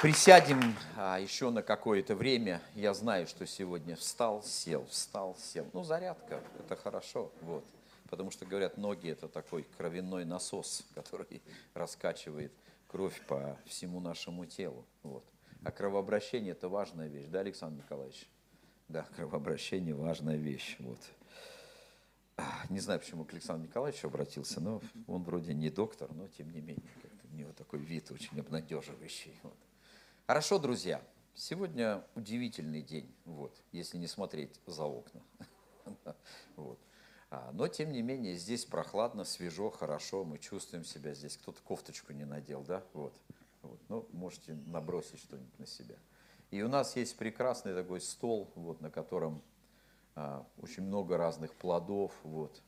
Присядем а, еще на какое-то время. Я знаю, что сегодня встал, сел, встал, сел. Ну, зарядка, это хорошо, вот. Потому что, говорят, ноги – это такой кровяной насос, который раскачивает кровь по всему нашему телу. Вот. А кровообращение – это важная вещь, да, Александр Николаевич? Да, кровообращение – важная вещь. Вот. Не знаю, почему к Александру Николаевичу обратился, но он вроде не доктор, но тем не менее, у него такой вид очень обнадеживающий. Вот. Хорошо, друзья, сегодня удивительный день, вот, если не смотреть за окна. Вот. А, но, тем не менее, здесь прохладно, свежо, хорошо, мы чувствуем себя здесь. Кто-то кофточку не надел, да? Вот. вот. Ну, можете набросить что-нибудь на себя. И у нас есть прекрасный такой стол, вот, на котором а, очень много разных плодов. Вот.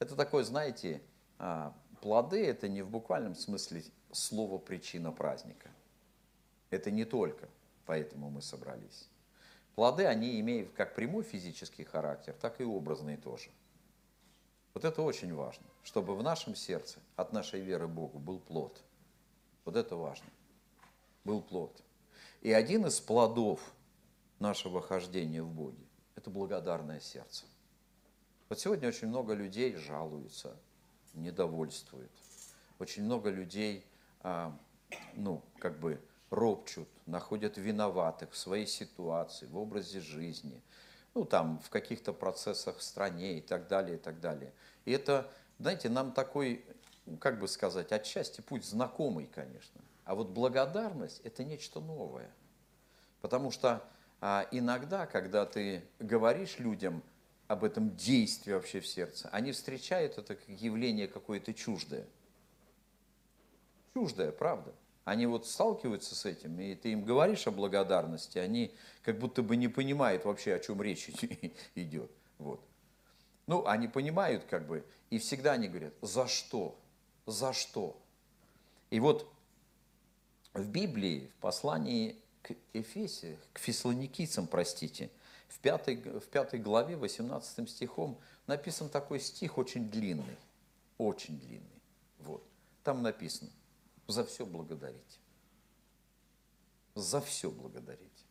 Это такое, знаете, а, плоды – это не в буквальном смысле слова причина праздника. Это не только поэтому мы собрались. Плоды, они имеют как прямой физический характер, так и образный тоже. Вот это очень важно, чтобы в нашем сердце от нашей веры Богу был плод. Вот это важно. Был плод. И один из плодов нашего хождения в Боге – это благодарное сердце. Вот сегодня очень много людей жалуются, недовольствуют. Очень много людей, а, ну, как бы ропчут, находят виноватых в своей ситуации, в образе жизни, ну там в каких-то процессах в стране и так далее, и так далее. И это, знаете, нам такой, как бы сказать, отчасти путь знакомый, конечно. А вот благодарность – это нечто новое. Потому что а, иногда, когда ты говоришь людям об этом действии вообще в сердце, они встречают это как явление какое-то чуждое. Чуждое, правда – они вот сталкиваются с этим, и ты им говоришь о благодарности, они как будто бы не понимают вообще, о чем речь идет. Вот. Ну, они понимают как бы, и всегда они говорят, за что? За что? И вот в Библии, в послании к Эфесе, к фессалоникийцам, простите, в пятой, в пятой главе, 18 стихом, написан такой стих очень длинный, очень длинный. Вот. Там написано – за все благодарить. За все благодарить.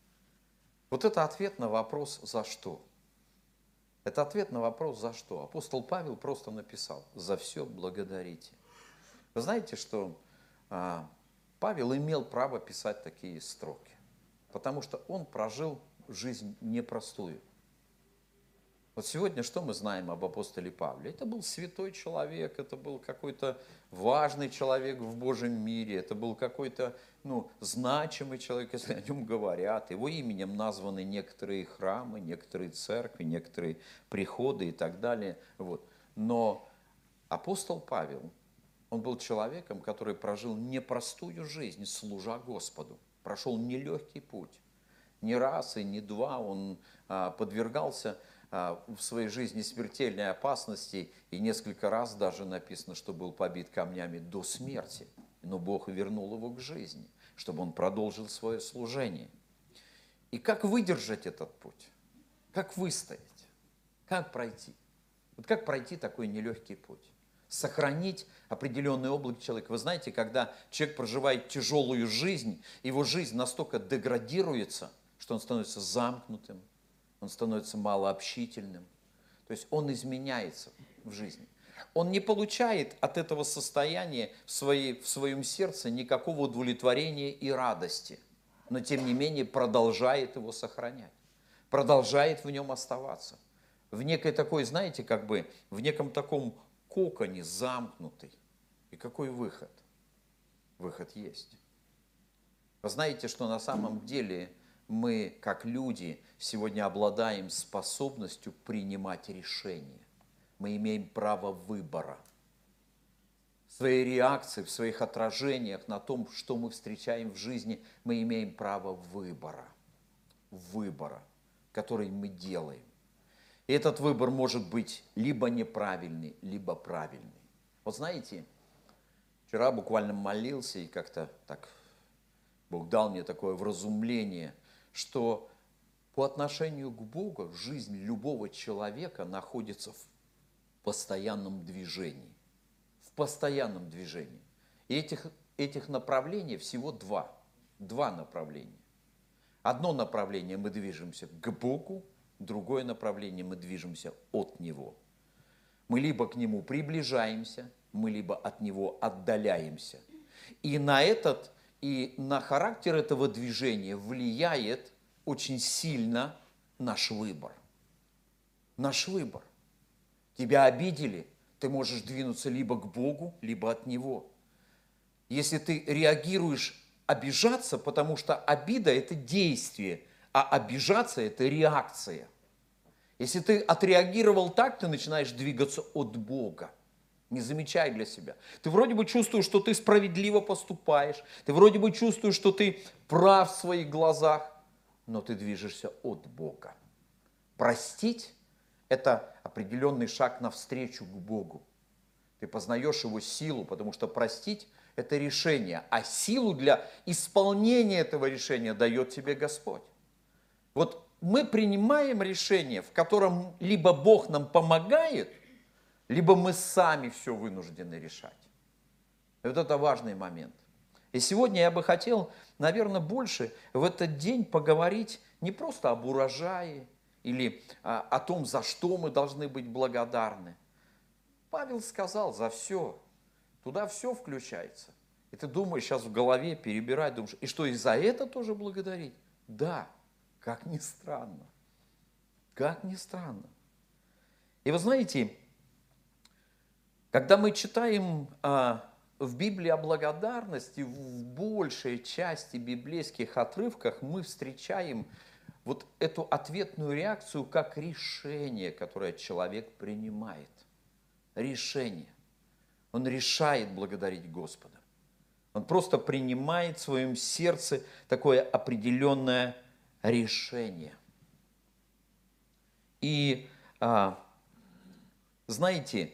Вот это ответ на вопрос «за что?». Это ответ на вопрос «за что?». Апостол Павел просто написал «за все благодарите». Вы знаете, что а, Павел имел право писать такие строки, потому что он прожил жизнь непростую – вот сегодня что мы знаем об апостоле Павле? Это был святой человек, это был какой-то важный человек в Божьем мире, это был какой-то ну, значимый человек, если о нем говорят. Его именем названы некоторые храмы, некоторые церкви, некоторые приходы и так далее. Вот. Но апостол Павел, он был человеком, который прожил непростую жизнь, служа Господу, прошел нелегкий путь. Не раз и не два он а, подвергался в своей жизни смертельной опасности, и несколько раз даже написано, что был побит камнями до смерти. Но Бог вернул его к жизни, чтобы он продолжил свое служение. И как выдержать этот путь? Как выстоять? Как пройти? Вот как пройти такой нелегкий путь? Сохранить определенный облик человека. Вы знаете, когда человек проживает тяжелую жизнь, его жизнь настолько деградируется, что он становится замкнутым, он становится малообщительным. То есть он изменяется в жизни. Он не получает от этого состояния в, своей, в своем сердце никакого удовлетворения и радости, но тем не менее продолжает его сохранять, продолжает в нем оставаться. В некой такой, знаете, как бы, в неком таком коконе замкнутый. И какой выход? Выход есть. Вы знаете, что на самом деле мы, как люди, сегодня обладаем способностью принимать решения. Мы имеем право выбора. В своей реакции, в своих отражениях на том, что мы встречаем в жизни, мы имеем право выбора. Выбора, который мы делаем. И этот выбор может быть либо неправильный, либо правильный. Вот знаете, вчера буквально молился и как-то так Бог дал мне такое вразумление – что по отношению к Богу жизнь любого человека находится в постоянном движении. В постоянном движении. И этих, этих направлений всего два. два направления. Одно направление мы движемся к Богу, другое направление мы движемся от Него. Мы либо к Нему приближаемся, мы либо от Него отдаляемся. И на этот, и на характер этого движения влияет очень сильно наш выбор. Наш выбор. Тебя обидели, ты можешь двинуться либо к Богу, либо от Него. Если ты реагируешь обижаться, потому что обида – это действие, а обижаться – это реакция. Если ты отреагировал так, ты начинаешь двигаться от Бога. Не замечай для себя. Ты вроде бы чувствуешь, что ты справедливо поступаешь, ты вроде бы чувствуешь, что ты прав в своих глазах, но ты движешься от Бога. Простить – это определенный шаг навстречу к Богу. Ты познаешь его силу, потому что простить – это решение, а силу для исполнения этого решения дает тебе Господь. Вот мы принимаем решение, в котором либо Бог нам помогает, либо мы сами все вынуждены решать. Вот это важный момент. И сегодня я бы хотел, наверное, больше в этот день поговорить не просто об урожае или а, о том, за что мы должны быть благодарны. Павел сказал за все. Туда все включается. И ты думаешь сейчас в голове перебирать, думаешь, и что, и за это тоже благодарить? Да, как ни странно. Как ни странно. И вы знаете, когда мы читаем а, в Библии о благодарности, в большей части библейских отрывках мы встречаем вот эту ответную реакцию как решение, которое человек принимает. Решение. Он решает благодарить Господа. Он просто принимает в своем сердце такое определенное решение. И а, знаете,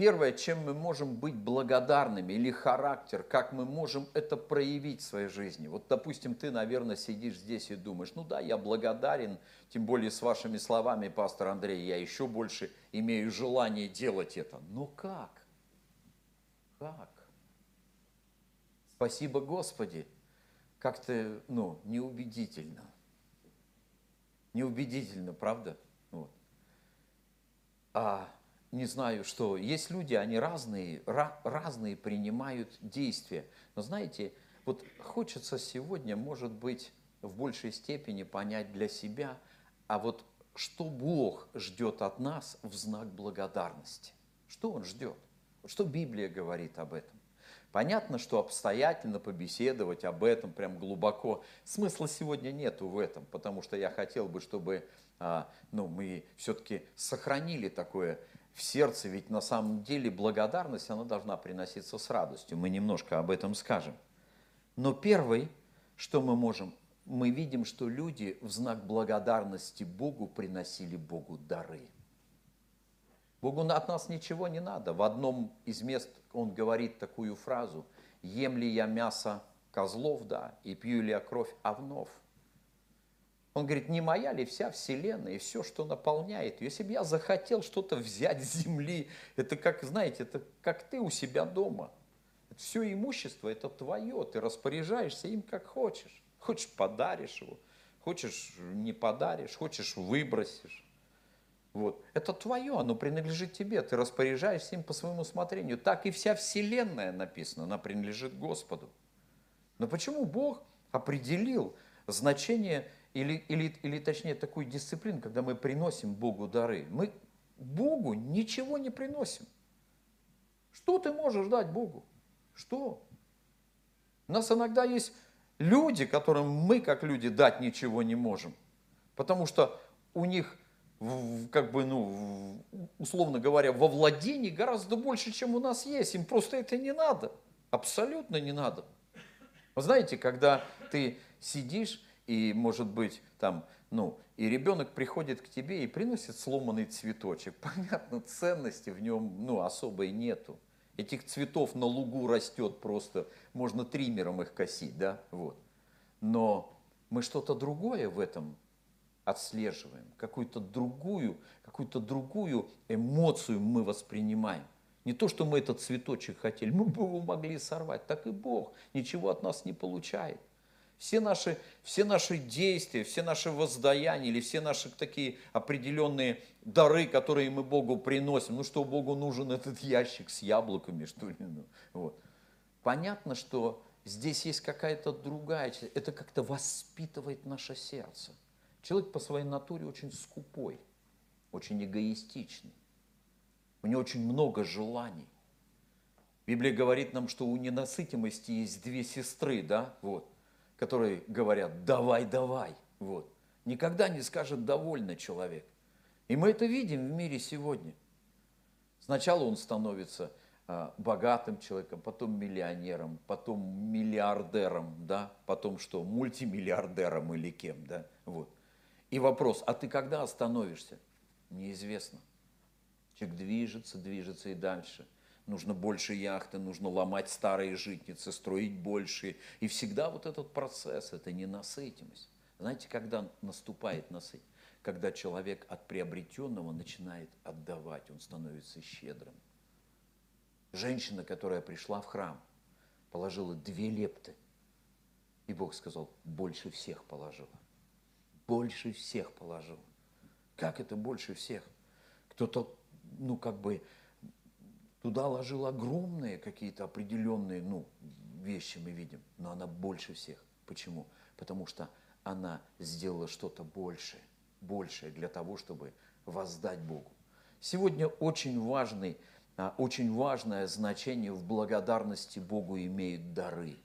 Первое, чем мы можем быть благодарными, или характер, как мы можем это проявить в своей жизни. Вот, допустим, ты, наверное, сидишь здесь и думаешь, ну да, я благодарен, тем более с вашими словами, пастор Андрей, я еще больше имею желание делать это. Но как? Как? Спасибо, Господи. Как-то, ну, неубедительно. Неубедительно, правда? Вот. А не знаю, что есть люди, они разные, разные принимают действия. Но знаете, вот хочется сегодня, может быть, в большей степени понять для себя, а вот что Бог ждет от нас в знак благодарности? Что Он ждет? Что Библия говорит об этом? Понятно, что обстоятельно побеседовать об этом прям глубоко. Смысла сегодня нету в этом, потому что я хотел бы, чтобы а, ну, мы все-таки сохранили такое в сердце, ведь на самом деле благодарность, она должна приноситься с радостью. Мы немножко об этом скажем. Но первый, что мы можем, мы видим, что люди в знак благодарности Богу приносили Богу дары. Богу от нас ничего не надо. В одном из мест он говорит такую фразу, «Ем ли я мясо козлов, да, и пью ли я кровь овнов?» Он говорит, не моя ли вся вселенная и все, что наполняет Если бы я захотел что-то взять с земли, это как, знаете, это как ты у себя дома. Все имущество это твое, ты распоряжаешься им как хочешь. Хочешь подаришь его, хочешь не подаришь, хочешь выбросишь. Вот. Это твое, оно принадлежит тебе, ты распоряжаешься им по своему усмотрению. Так и вся вселенная написана, она принадлежит Господу. Но почему Бог определил значение или, или, или точнее такую дисциплину, когда мы приносим Богу дары. Мы Богу ничего не приносим. Что ты можешь дать Богу? Что? У нас иногда есть люди, которым мы, как люди, дать ничего не можем. Потому что у них, как бы, ну, условно говоря, во владении гораздо больше, чем у нас есть. Им просто это не надо. Абсолютно не надо. Вы знаете, когда ты сидишь и, может быть, там, ну, и ребенок приходит к тебе и приносит сломанный цветочек. Понятно, ценности в нем, ну, особой нету. Этих цветов на лугу растет просто, можно триммером их косить, да, вот. Но мы что-то другое в этом отслеживаем, какую-то другую, какую-то другую эмоцию мы воспринимаем. Не то, что мы этот цветочек хотели, мы бы его могли сорвать, так и Бог ничего от нас не получает. Все наши, все наши действия, все наши воздаяния или все наши такие определенные дары, которые мы Богу приносим. Ну что, Богу нужен этот ящик с яблоками, что ли? Ну, вот. Понятно, что здесь есть какая-то другая часть. Это как-то воспитывает наше сердце. Человек по своей натуре очень скупой, очень эгоистичный. У него очень много желаний. Библия говорит нам, что у ненасытимости есть две сестры, да, вот которые говорят «давай, давай». Вот. Никогда не скажет «довольно» человек. И мы это видим в мире сегодня. Сначала он становится а, богатым человеком, потом миллионером, потом миллиардером, да, потом что, мультимиллиардером или кем, да, вот. И вопрос, а ты когда остановишься? Неизвестно. Человек движется, движется и дальше – нужно больше яхты, нужно ломать старые житницы, строить больше. И всегда вот этот процесс, это ненасытимость. Знаете, когда наступает насытимость? Когда человек от приобретенного начинает отдавать, он становится щедрым. Женщина, которая пришла в храм, положила две лепты. И Бог сказал, больше всех положила. Больше всех положила. Как это больше всех? Кто-то, ну, как бы туда ложил огромные какие-то определенные ну, вещи, мы видим, но она больше всех. Почему? Потому что она сделала что-то большее, большее для того, чтобы воздать Богу. Сегодня очень важный, а, очень важное значение в благодарности Богу имеют дары.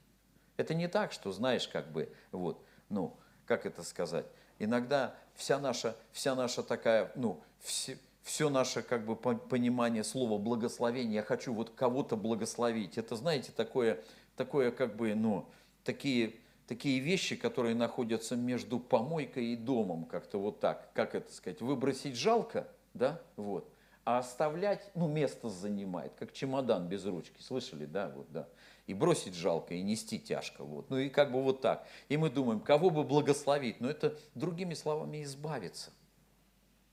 Это не так, что знаешь, как бы, вот, ну, как это сказать, иногда вся наша, вся наша такая, ну, все, все наше как бы понимание слова благословение, я хочу вот кого-то благословить. Это, знаете, такое, такое как бы, ну, такие, такие вещи, которые находятся между помойкой и домом, как-то вот так, как это сказать, выбросить жалко, да, вот, а оставлять, ну, место занимает, как чемодан без ручки, слышали, да, вот, да, и бросить жалко, и нести тяжко, вот, ну, и как бы вот так. И мы думаем, кого бы благословить, но это, другими словами, избавиться,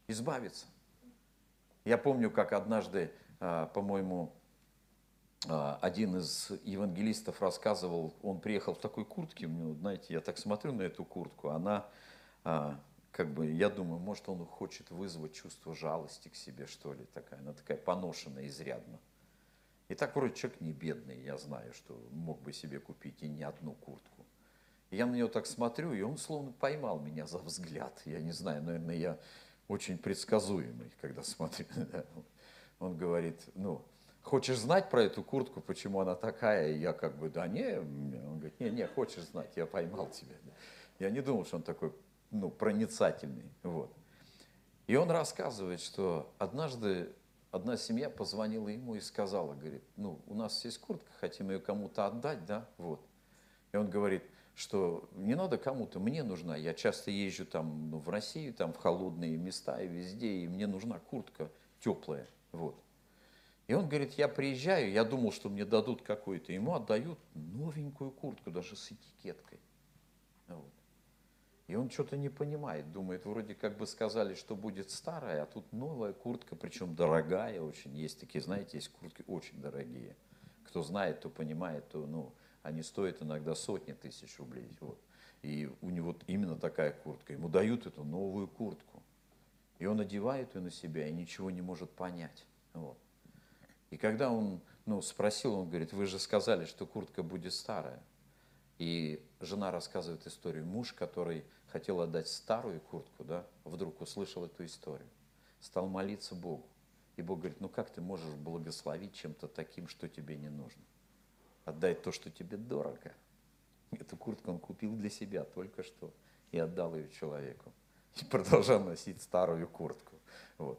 избавиться. Я помню, как однажды, а, по-моему, а, один из евангелистов рассказывал, он приехал в такой куртке, ну, знаете, я так смотрю на эту куртку, она, а, как бы, я думаю, может, он хочет вызвать чувство жалости к себе, что ли, такая, она такая поношенная изрядно. И так вроде человек не бедный, я знаю, что мог бы себе купить и не одну куртку. Я на него так смотрю, и он словно поймал меня за взгляд. Я не знаю, наверное, я очень предсказуемый, когда смотрит. Он говорит, ну, хочешь знать про эту куртку, почему она такая? И я как бы, да не, он говорит, не, не, хочешь знать, я поймал тебя. Я не думал, что он такой, ну, проницательный, вот. И он рассказывает, что однажды одна семья позвонила ему и сказала, говорит, ну, у нас есть куртка, хотим ее кому-то отдать, да, вот. И он говорит, что не надо кому-то, мне нужна. Я часто езжу там ну, в Россию, там в холодные места и везде, и мне нужна куртка теплая. Вот. И он говорит, я приезжаю, я думал, что мне дадут какую-то, ему отдают новенькую куртку, даже с этикеткой. Вот. И он что-то не понимает, думает, вроде как бы сказали, что будет старая, а тут новая куртка, причем дорогая очень. Есть такие, знаете, есть куртки очень дорогие. Кто знает, то понимает, то, ну, они стоят иногда сотни тысяч рублей. Вот. И у него именно такая куртка. Ему дают эту новую куртку. И он одевает ее на себя и ничего не может понять. Вот. И когда он ну, спросил, он говорит, вы же сказали, что куртка будет старая. И жена рассказывает историю. Муж, который хотел отдать старую куртку, да, вдруг услышал эту историю. Стал молиться Богу. И Бог говорит, ну как ты можешь благословить чем-то таким, что тебе не нужно? Отдай то, что тебе дорого. Эту куртку он купил для себя только что и отдал ее человеку. И продолжал носить старую куртку. Вот.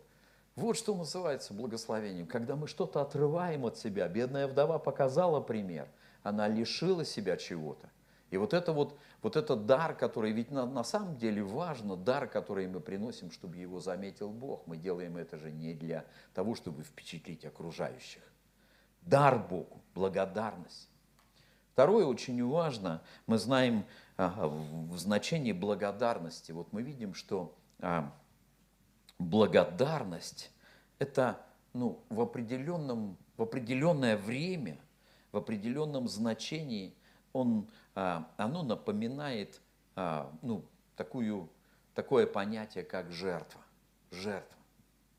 Вот что называется благословением. Когда мы что-то отрываем от себя. Бедная вдова показала пример. Она лишила себя чего-то. И вот это вот, вот этот дар, который ведь на, на самом деле важно, дар, который мы приносим, чтобы его заметил Бог. Мы делаем это же не для того, чтобы впечатлить окружающих дар Богу, благодарность. Второе очень важно, мы знаем а, в значении благодарности. Вот мы видим, что а, благодарность – это ну, в, определенном, в определенное время, в определенном значении он а, оно напоминает ну, такую, такое понятие, как жертва. Жертва.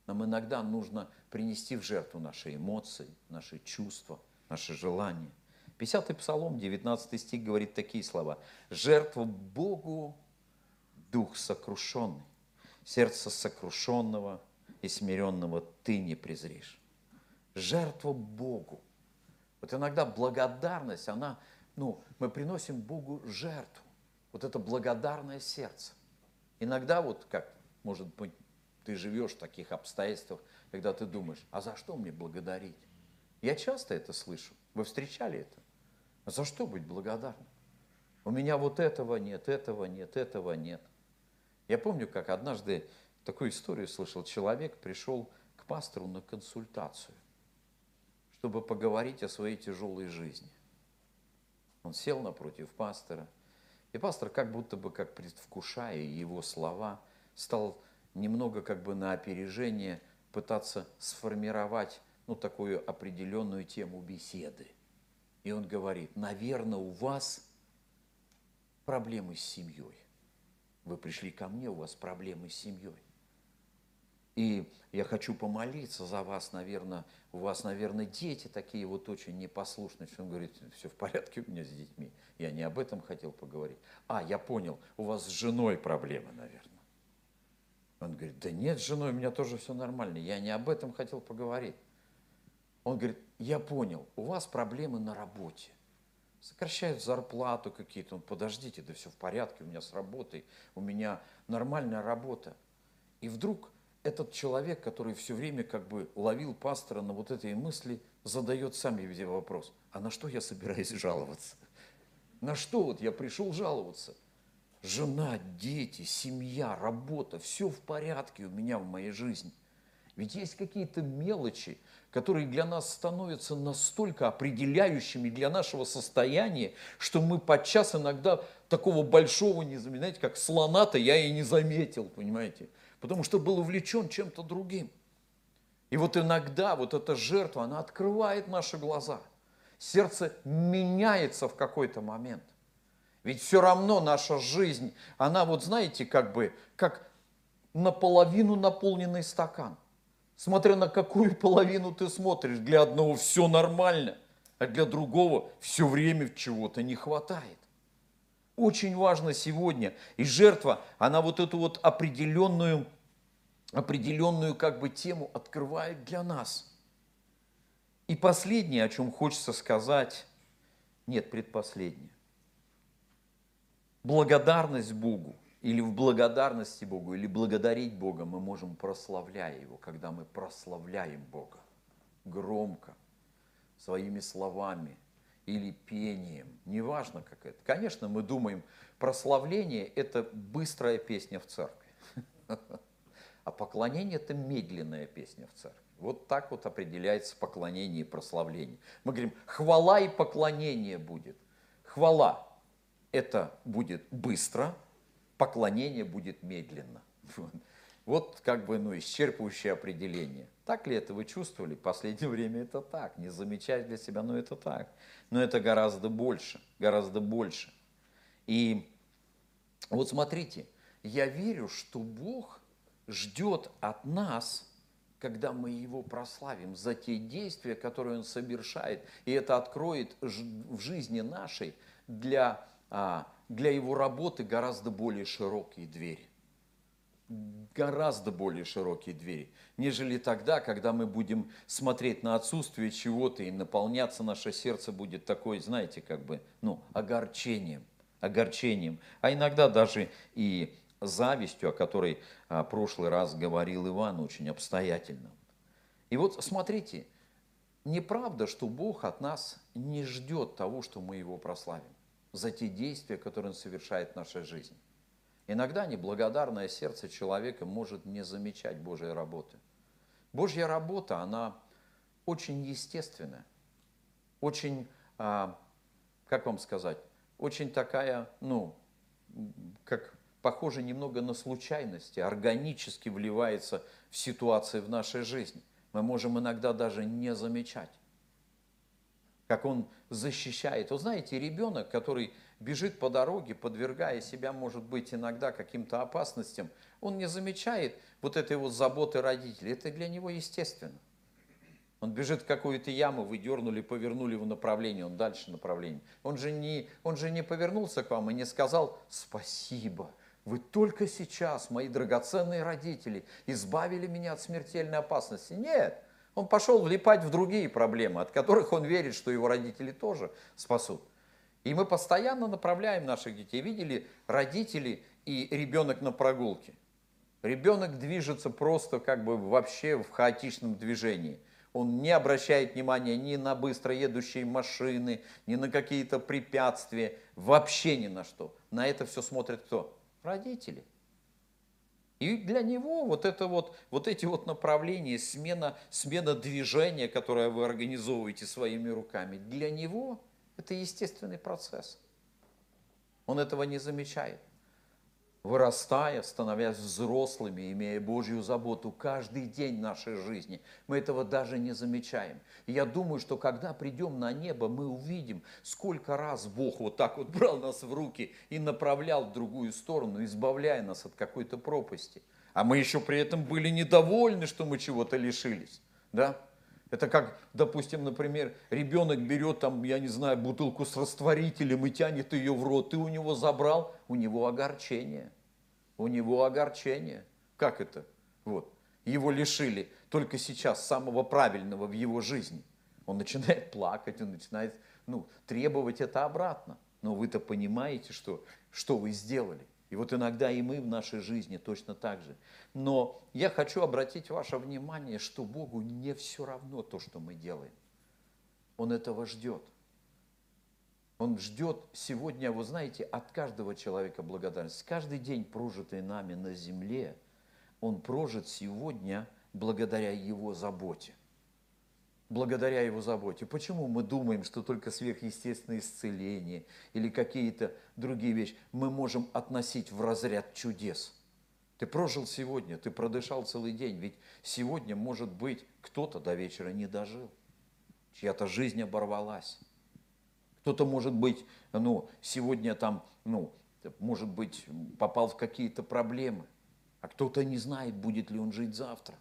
Нам иногда нужно принести в жертву наши эмоции, наши чувства, наши желания. 50-й Псалом, 19 стих говорит такие слова. «Жертва Богу – дух сокрушенный, сердце сокрушенного и смиренного ты не презришь». Жертва Богу. Вот иногда благодарность, она, ну, мы приносим Богу жертву. Вот это благодарное сердце. Иногда вот как, может быть, ты живешь в таких обстоятельствах, когда ты думаешь, а за что мне благодарить? Я часто это слышу. Вы встречали это? А за что быть благодарным? У меня вот этого нет, этого нет, этого нет. Я помню, как однажды такую историю слышал. Человек пришел к пастору на консультацию, чтобы поговорить о своей тяжелой жизни. Он сел напротив пастора, и пастор, как будто бы, как предвкушая его слова, стал немного как бы на опережение пытаться сформировать ну, такую определенную тему беседы. И он говорит, наверное, у вас проблемы с семьей. Вы пришли ко мне, у вас проблемы с семьей. И я хочу помолиться за вас, наверное, у вас, наверное, дети такие вот очень непослушные. Он говорит, все в порядке у меня с детьми. Я не об этом хотел поговорить. А, я понял, у вас с женой проблемы, наверное. Он говорит, да нет, с женой у меня тоже все нормально, я не об этом хотел поговорить. Он говорит, я понял, у вас проблемы на работе. Сокращают зарплату какие-то. Он, подождите, да все в порядке, у меня с работой, у меня нормальная работа. И вдруг этот человек, который все время как бы ловил пастора на вот этой мысли, задает сам себе вопрос, а на что я собираюсь жаловаться? На что вот я пришел жаловаться? Жена, дети, семья, работа, все в порядке у меня в моей жизни. Ведь есть какие-то мелочи, которые для нас становятся настолько определяющими для нашего состояния, что мы подчас иногда такого большого не заметим, как слона-то я и не заметил, понимаете, потому что был увлечен чем-то другим. И вот иногда вот эта жертва, она открывает наши глаза. Сердце меняется в какой-то момент. Ведь все равно наша жизнь, она вот знаете, как бы, как наполовину наполненный стакан. Смотря на какую половину ты смотришь, для одного все нормально, а для другого все время чего-то не хватает. Очень важно сегодня, и жертва, она вот эту вот определенную, определенную как бы тему открывает для нас. И последнее, о чем хочется сказать, нет, предпоследнее. Благодарность Богу или в благодарности Богу, или благодарить Бога мы можем, прославляя Его, когда мы прославляем Бога громко, своими словами или пением, неважно как это. Конечно, мы думаем, прославление – это быстрая песня в церкви, а поклонение – это медленная песня в церкви. Вот так вот определяется поклонение и прославление. Мы говорим, хвала и поклонение будет. Хвала – это будет быстро – поклонение будет медленно. Вот как бы ну, исчерпывающее определение. Так ли это вы чувствовали? В последнее время это так. Не замечать для себя, но это так. Но это гораздо больше, гораздо больше. И вот смотрите, я верю, что Бог ждет от нас, когда мы Его прославим за те действия, которые Он совершает. И это откроет в жизни нашей для для его работы гораздо более широкие двери. Гораздо более широкие двери, нежели тогда, когда мы будем смотреть на отсутствие чего-то и наполняться наше сердце будет такой, знаете, как бы, ну, огорчением, огорчением, а иногда даже и завистью, о которой а, прошлый раз говорил Иван очень обстоятельно. И вот смотрите, неправда, что Бог от нас не ждет того, что мы Его прославим за те действия, которые он совершает в нашей жизни. Иногда неблагодарное сердце человека может не замечать Божьей работы. Божья работа, она очень естественная, очень, а, как вам сказать, очень такая, ну, как похоже немного на случайности, органически вливается в ситуации в нашей жизни. Мы можем иногда даже не замечать как он защищает. Вы знаете, ребенок, который бежит по дороге, подвергая себя, может быть, иногда каким-то опасностям, он не замечает вот этой вот заботы родителей. Это для него естественно. Он бежит в какую-то яму, вы дернули, повернули его направление, он дальше направление. Он же, не, он же не повернулся к вам и не сказал «спасибо». Вы только сейчас, мои драгоценные родители, избавили меня от смертельной опасности. Нет, он пошел влипать в другие проблемы, от которых он верит, что его родители тоже спасут. И мы постоянно направляем наших детей. Видели родители и ребенок на прогулке? Ребенок движется просто как бы вообще в хаотичном движении – он не обращает внимания ни на быстро едущие машины, ни на какие-то препятствия, вообще ни на что. На это все смотрят кто? Родители. И для него вот, это вот, вот эти вот направления, смена, смена движения, которое вы организовываете своими руками, для него это естественный процесс. Он этого не замечает вырастая, становясь взрослыми, имея Божью заботу каждый день нашей жизни. Мы этого даже не замечаем. И я думаю, что когда придем на небо, мы увидим, сколько раз Бог вот так вот брал нас в руки и направлял в другую сторону, избавляя нас от какой-то пропасти. А мы еще при этом были недовольны, что мы чего-то лишились. Да? Это как, допустим, например, ребенок берет там, я не знаю, бутылку с растворителем и тянет ее в рот. Ты у него забрал, у него огорчение у него огорчение. Как это? Вот. Его лишили только сейчас самого правильного в его жизни. Он начинает плакать, он начинает ну, требовать это обратно. Но вы-то понимаете, что, что вы сделали. И вот иногда и мы в нашей жизни точно так же. Но я хочу обратить ваше внимание, что Богу не все равно то, что мы делаем. Он этого ждет. Он ждет сегодня, вы знаете, от каждого человека благодарность. Каждый день, прожитый нами на земле, он прожит сегодня благодаря его заботе. Благодаря его заботе. Почему мы думаем, что только сверхъестественное исцеление или какие-то другие вещи мы можем относить в разряд чудес? Ты прожил сегодня, ты продышал целый день, ведь сегодня, может быть, кто-то до вечера не дожил, чья-то жизнь оборвалась. Кто-то, может быть, ну, сегодня там, ну, может быть, попал в какие-то проблемы, а кто-то не знает, будет ли он жить завтра.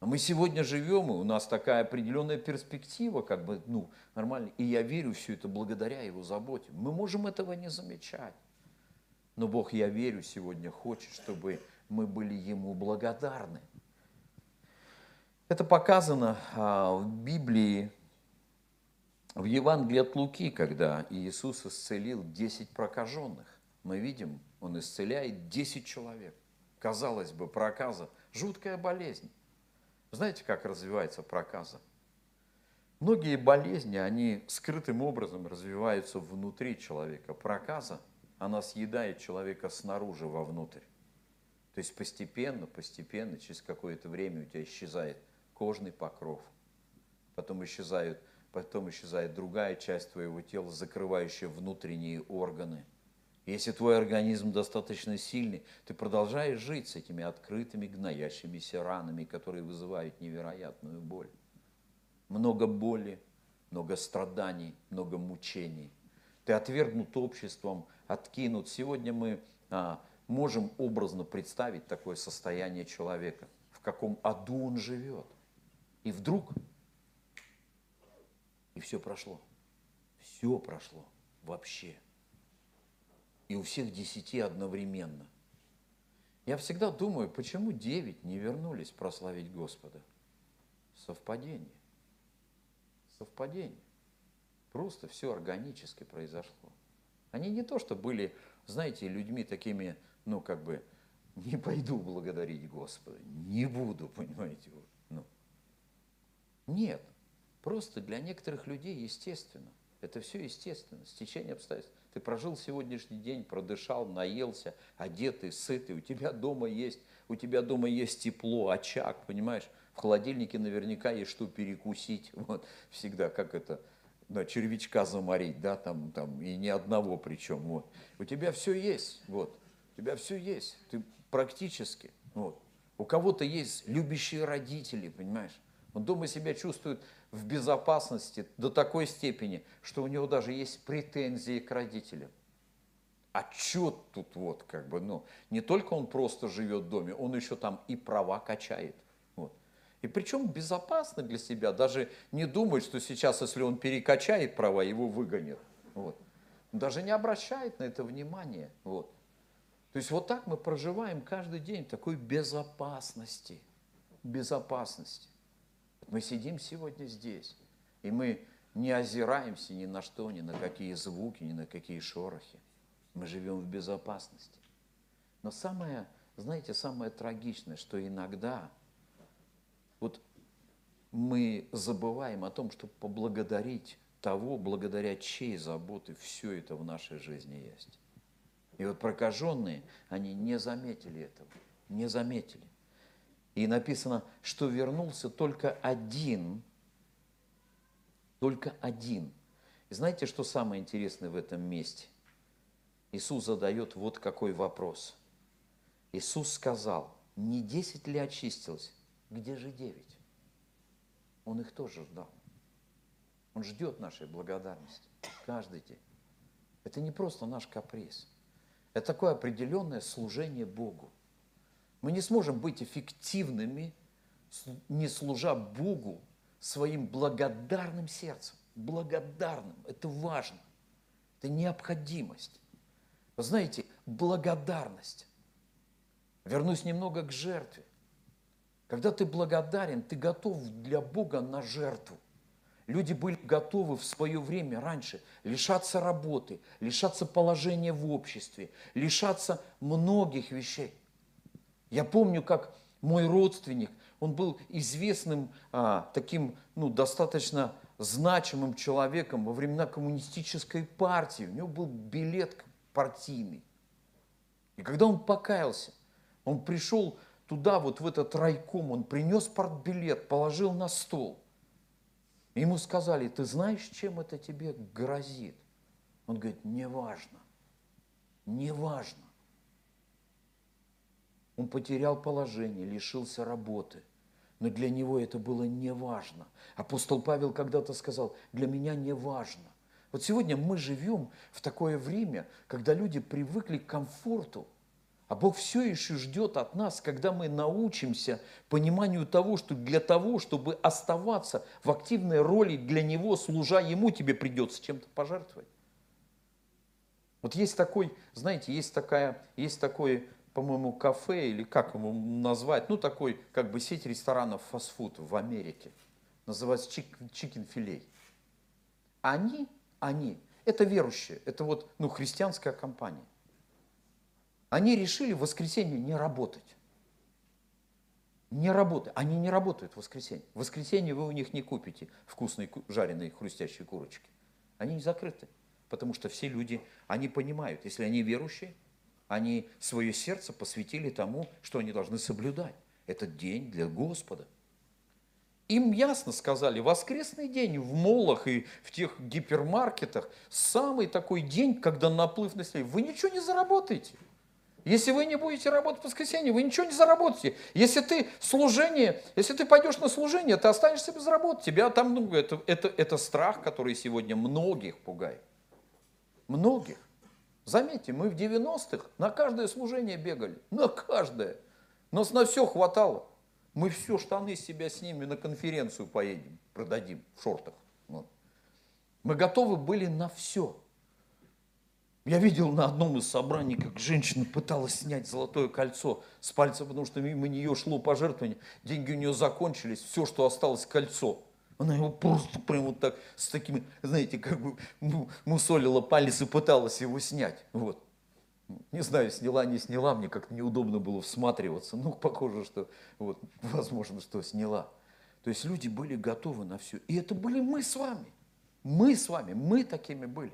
А мы сегодня живем, и у нас такая определенная перспектива, как бы, ну, нормально. И я верю все это благодаря его заботе. Мы можем этого не замечать. Но Бог, я верю, сегодня хочет, чтобы мы были Ему благодарны. Это показано а, в Библии в Евангелии от Луки, когда Иисус исцелил 10 прокаженных, мы видим, Он исцеляет 10 человек. Казалось бы, проказа – жуткая болезнь. Знаете, как развивается проказа? Многие болезни, они скрытым образом развиваются внутри человека. Проказа, она съедает человека снаружи вовнутрь. То есть постепенно, постепенно, через какое-то время у тебя исчезает кожный покров, потом исчезают потом исчезает другая часть твоего тела, закрывающая внутренние органы. Если твой организм достаточно сильный, ты продолжаешь жить с этими открытыми гноящимися ранами, которые вызывают невероятную боль. Много боли, много страданий, много мучений. Ты отвергнут обществом, откинут. Сегодня мы а, можем образно представить такое состояние человека, в каком аду он живет. И вдруг и все прошло. Все прошло вообще. И у всех десяти одновременно. Я всегда думаю, почему девять не вернулись прославить Господа? Совпадение. Совпадение. Просто все органически произошло. Они не то, что были, знаете, людьми такими, ну, как бы, не пойду благодарить Господа, не буду, понимаете, ну. Нет, Просто для некоторых людей естественно. Это все естественно, стечение обстоятельств. Ты прожил сегодняшний день, продышал, наелся, одетый, сытый, у тебя дома есть, у тебя дома есть тепло, очаг, понимаешь? В холодильнике наверняка есть что перекусить, вот, всегда, как это, да, червячка заморить, да, там, там, и ни одного причем, вот. У тебя все есть, вот, у тебя все есть, ты практически, вот. У кого-то есть любящие родители, понимаешь? Он дома себя чувствует в безопасности до такой степени, что у него даже есть претензии к родителям. А что тут вот, как бы, ну, не только он просто живет в доме, он еще там и права качает. Вот. И причем безопасно для себя, даже не думает, что сейчас, если он перекачает права, его выгонят. Вот. Даже не обращает на это внимания. Вот. То есть вот так мы проживаем каждый день такой безопасности. Безопасности. Мы сидим сегодня здесь, и мы не озираемся ни на что, ни на какие звуки, ни на какие шорохи. Мы живем в безопасности. Но самое, знаете, самое трагичное, что иногда вот мы забываем о том, чтобы поблагодарить того, благодаря чьей заботы все это в нашей жизни есть. И вот прокаженные, они не заметили этого, не заметили. И написано, что вернулся только один, только один. И знаете, что самое интересное в этом месте? Иисус задает вот какой вопрос. Иисус сказал, не десять ли очистилось, где же девять? Он их тоже ждал. Он ждет нашей благодарности каждый день. Это не просто наш каприз – это такое определенное служение Богу. Мы не сможем быть эффективными, не служа Богу своим благодарным сердцем. Благодарным. Это важно. Это необходимость. Вы знаете, благодарность. Вернусь немного к жертве. Когда ты благодарен, ты готов для Бога на жертву. Люди были готовы в свое время раньше лишаться работы, лишаться положения в обществе, лишаться многих вещей. Я помню, как мой родственник, он был известным а, таким, ну, достаточно значимым человеком во времена коммунистической партии. У него был билет партийный. И когда он покаялся, он пришел туда, вот в этот райком, он принес партбилет, положил на стол – Ему сказали, ты знаешь, чем это тебе грозит? Он говорит, неважно, неважно. Он потерял положение, лишился работы. Но для него это было неважно. Апостол Павел когда-то сказал, для меня неважно. Вот сегодня мы живем в такое время, когда люди привыкли к комфорту, а Бог все еще ждет от нас, когда мы научимся пониманию того, что для того, чтобы оставаться в активной роли для Него, служа Ему, тебе придется чем-то пожертвовать. Вот есть такой, знаете, есть такая, есть такое, по-моему, кафе, или как его назвать, ну такой, как бы сеть ресторанов фастфуд в Америке, называется Chicken Filet. Они, они, это верующие, это вот, ну, христианская компания. Они решили в воскресенье не работать. Не работать. Они не работают в воскресенье. В воскресенье вы у них не купите вкусные жареные хрустящие курочки. Они не закрыты. Потому что все люди, они понимают, если они верующие, они свое сердце посвятили тому, что они должны соблюдать. Этот день для Господа. Им ясно сказали, воскресный день в молах и в тех гипермаркетах самый такой день, когда наплыв населения. Вы ничего не заработаете. Если вы не будете работать в воскресенье, вы ничего не заработаете. Если ты служение, если ты пойдешь на служение, ты останешься без работы. Тебя там, ну, это, это, это страх, который сегодня многих пугает. Многих. Заметьте, мы в 90-х на каждое служение бегали. На каждое. Нас на все хватало. Мы все штаны себя снимем на конференцию поедем, продадим в шортах. Вот. Мы готовы были на все. Я видел на одном из собраний, как женщина пыталась снять золотое кольцо с пальца, потому что мимо нее шло пожертвование, деньги у нее закончились, все, что осталось, кольцо. Она его просто прям вот так, с такими, знаете, как бы мусолила палец и пыталась его снять. Вот. Не знаю, сняла, не сняла, мне как-то неудобно было всматриваться. Ну, похоже, что, вот, возможно, что сняла. То есть люди были готовы на все. И это были мы с вами. Мы с вами, мы такими были.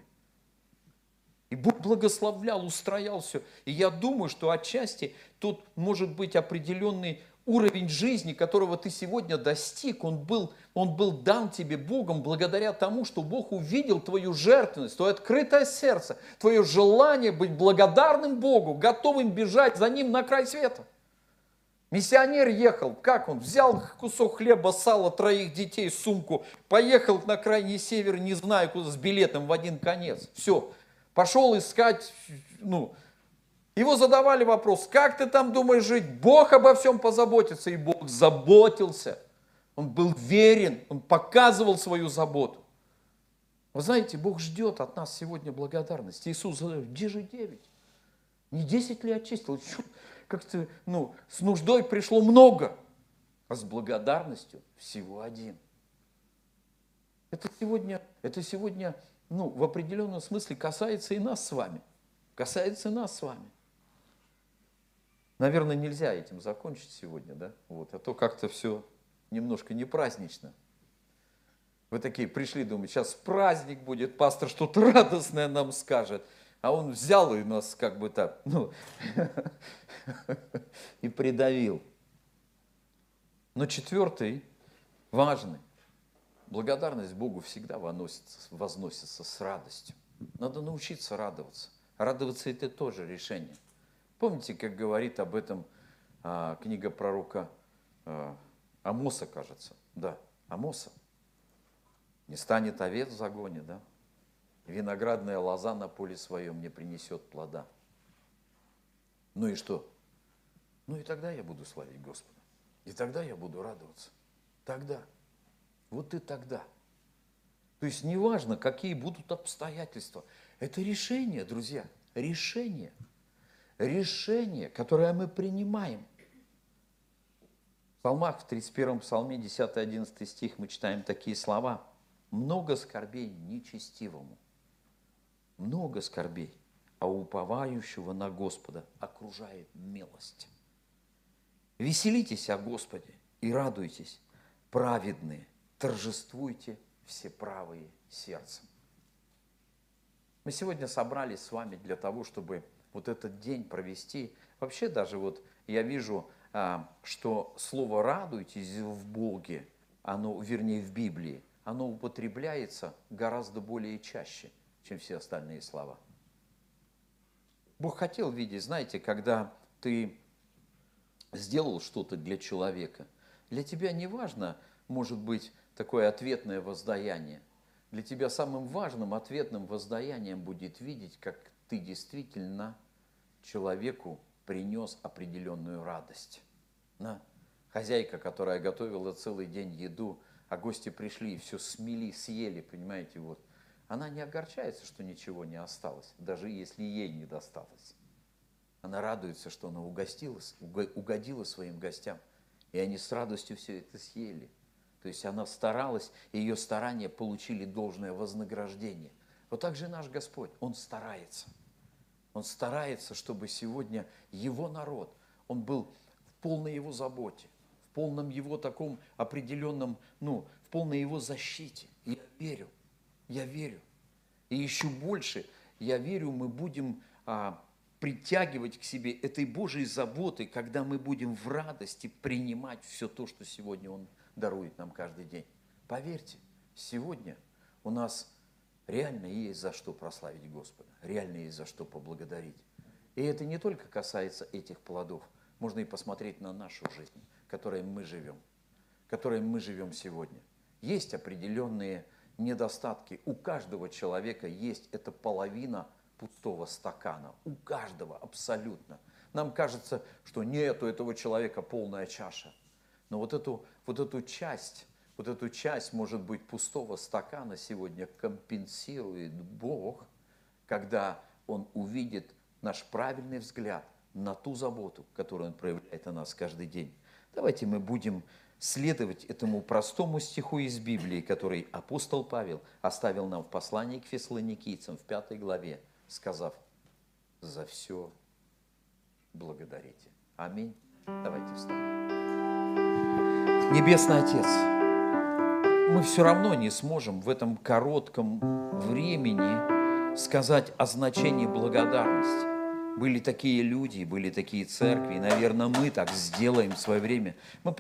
И Бог благословлял, устроял все. И я думаю, что отчасти тут может быть определенный уровень жизни, которого ты сегодня достиг, он был, он был дан тебе Богом благодаря тому, что Бог увидел твою жертвенность, твое открытое сердце, твое желание быть благодарным Богу, готовым бежать за Ним на край света. Миссионер ехал, как он? Взял кусок хлеба, сала, троих детей, сумку, поехал на крайний север, не знаю куда, с билетом в один конец. Все, пошел искать, ну, его задавали вопрос, как ты там думаешь жить? Бог обо всем позаботится, и Бог заботился. Он был верен, он показывал свою заботу. Вы знаете, Бог ждет от нас сегодня благодарности. Иисус задает, где же девять? Не десять ли очистил? Как-то, ну, с нуждой пришло много, а с благодарностью всего один. Это сегодня, это сегодня, ну, в определенном смысле касается и нас с вами. Касается нас с вами. Наверное, нельзя этим закончить сегодня, да? Вот, а то как-то все немножко не празднично. Вы такие пришли, думаете, сейчас праздник будет, пастор что-то радостное нам скажет. А он взял и нас как бы так, ну, и придавил. Но четвертый, важный, благодарность Богу всегда возносится, возносится с радостью. Надо научиться радоваться. Радоваться это тоже решение. Помните, как говорит об этом а, книга пророка а, Амоса, кажется? Да, Амоса. Не станет овец в загоне, да? Виноградная лоза на поле своем не принесет плода. Ну и что? Ну и тогда я буду славить Господа. И тогда я буду радоваться. Тогда. Вот и тогда. То есть неважно, какие будут обстоятельства. Это решение, друзья, решение. Решение, которое мы принимаем. В псалмах, в 31 псалме, 10-11 стих мы читаем такие слова. «Много скорбей нечестивому, много скорбей, а уповающего на Господа окружает милость. Веселитесь о Господе и радуйтесь, праведные, торжествуйте все правые сердцем. Мы сегодня собрались с вами для того, чтобы вот этот день провести. Вообще даже вот я вижу, а, что слово «радуйтесь» в Боге, оно, вернее, в Библии, оно употребляется гораздо более чаще – чем все остальные слова. Бог хотел видеть, знаете, когда ты сделал что-то для человека, для тебя не важно, может быть, такое ответное воздаяние. Для тебя самым важным ответным воздаянием будет видеть, как ты действительно человеку принес определенную радость. На. Хозяйка, которая готовила целый день еду, а гости пришли и все смели, съели, понимаете, вот. Она не огорчается, что ничего не осталось, даже если ей не досталось. Она радуется, что она угостилась, угодила своим гостям, и они с радостью все это съели. То есть она старалась, и ее старания получили должное вознаграждение. Вот так же наш Господь, Он старается. Он старается, чтобы сегодня Его народ, он был в полной Его заботе, в полном Его таком определенном, ну, в полной Его защите. Я верю, я верю. И еще больше, я верю, мы будем а, притягивать к себе этой Божьей заботы, когда мы будем в радости принимать все то, что сегодня Он дарует нам каждый день. Поверьте, сегодня у нас реально есть за что прославить Господа, реально есть за что поблагодарить. И это не только касается этих плодов, можно и посмотреть на нашу жизнь, которой мы живем, которой мы живем сегодня. Есть определенные недостатки. У каждого человека есть эта половина пустого стакана. У каждого абсолютно. Нам кажется, что нет, у этого человека полная чаша. Но вот эту, вот эту часть, вот эту часть, может быть, пустого стакана сегодня компенсирует Бог, когда Он увидит наш правильный взгляд на ту заботу, которую Он проявляет о нас каждый день. Давайте мы будем следовать этому простому стиху из Библии, который апостол Павел оставил нам в послании к фессалоникийцам в пятой главе, сказав, за все благодарите. Аминь. Давайте встанем. Небесный Отец, мы все равно не сможем в этом коротком времени сказать о значении благодарности. Были такие люди, были такие церкви, и, наверное, мы так сделаем в свое время. Мы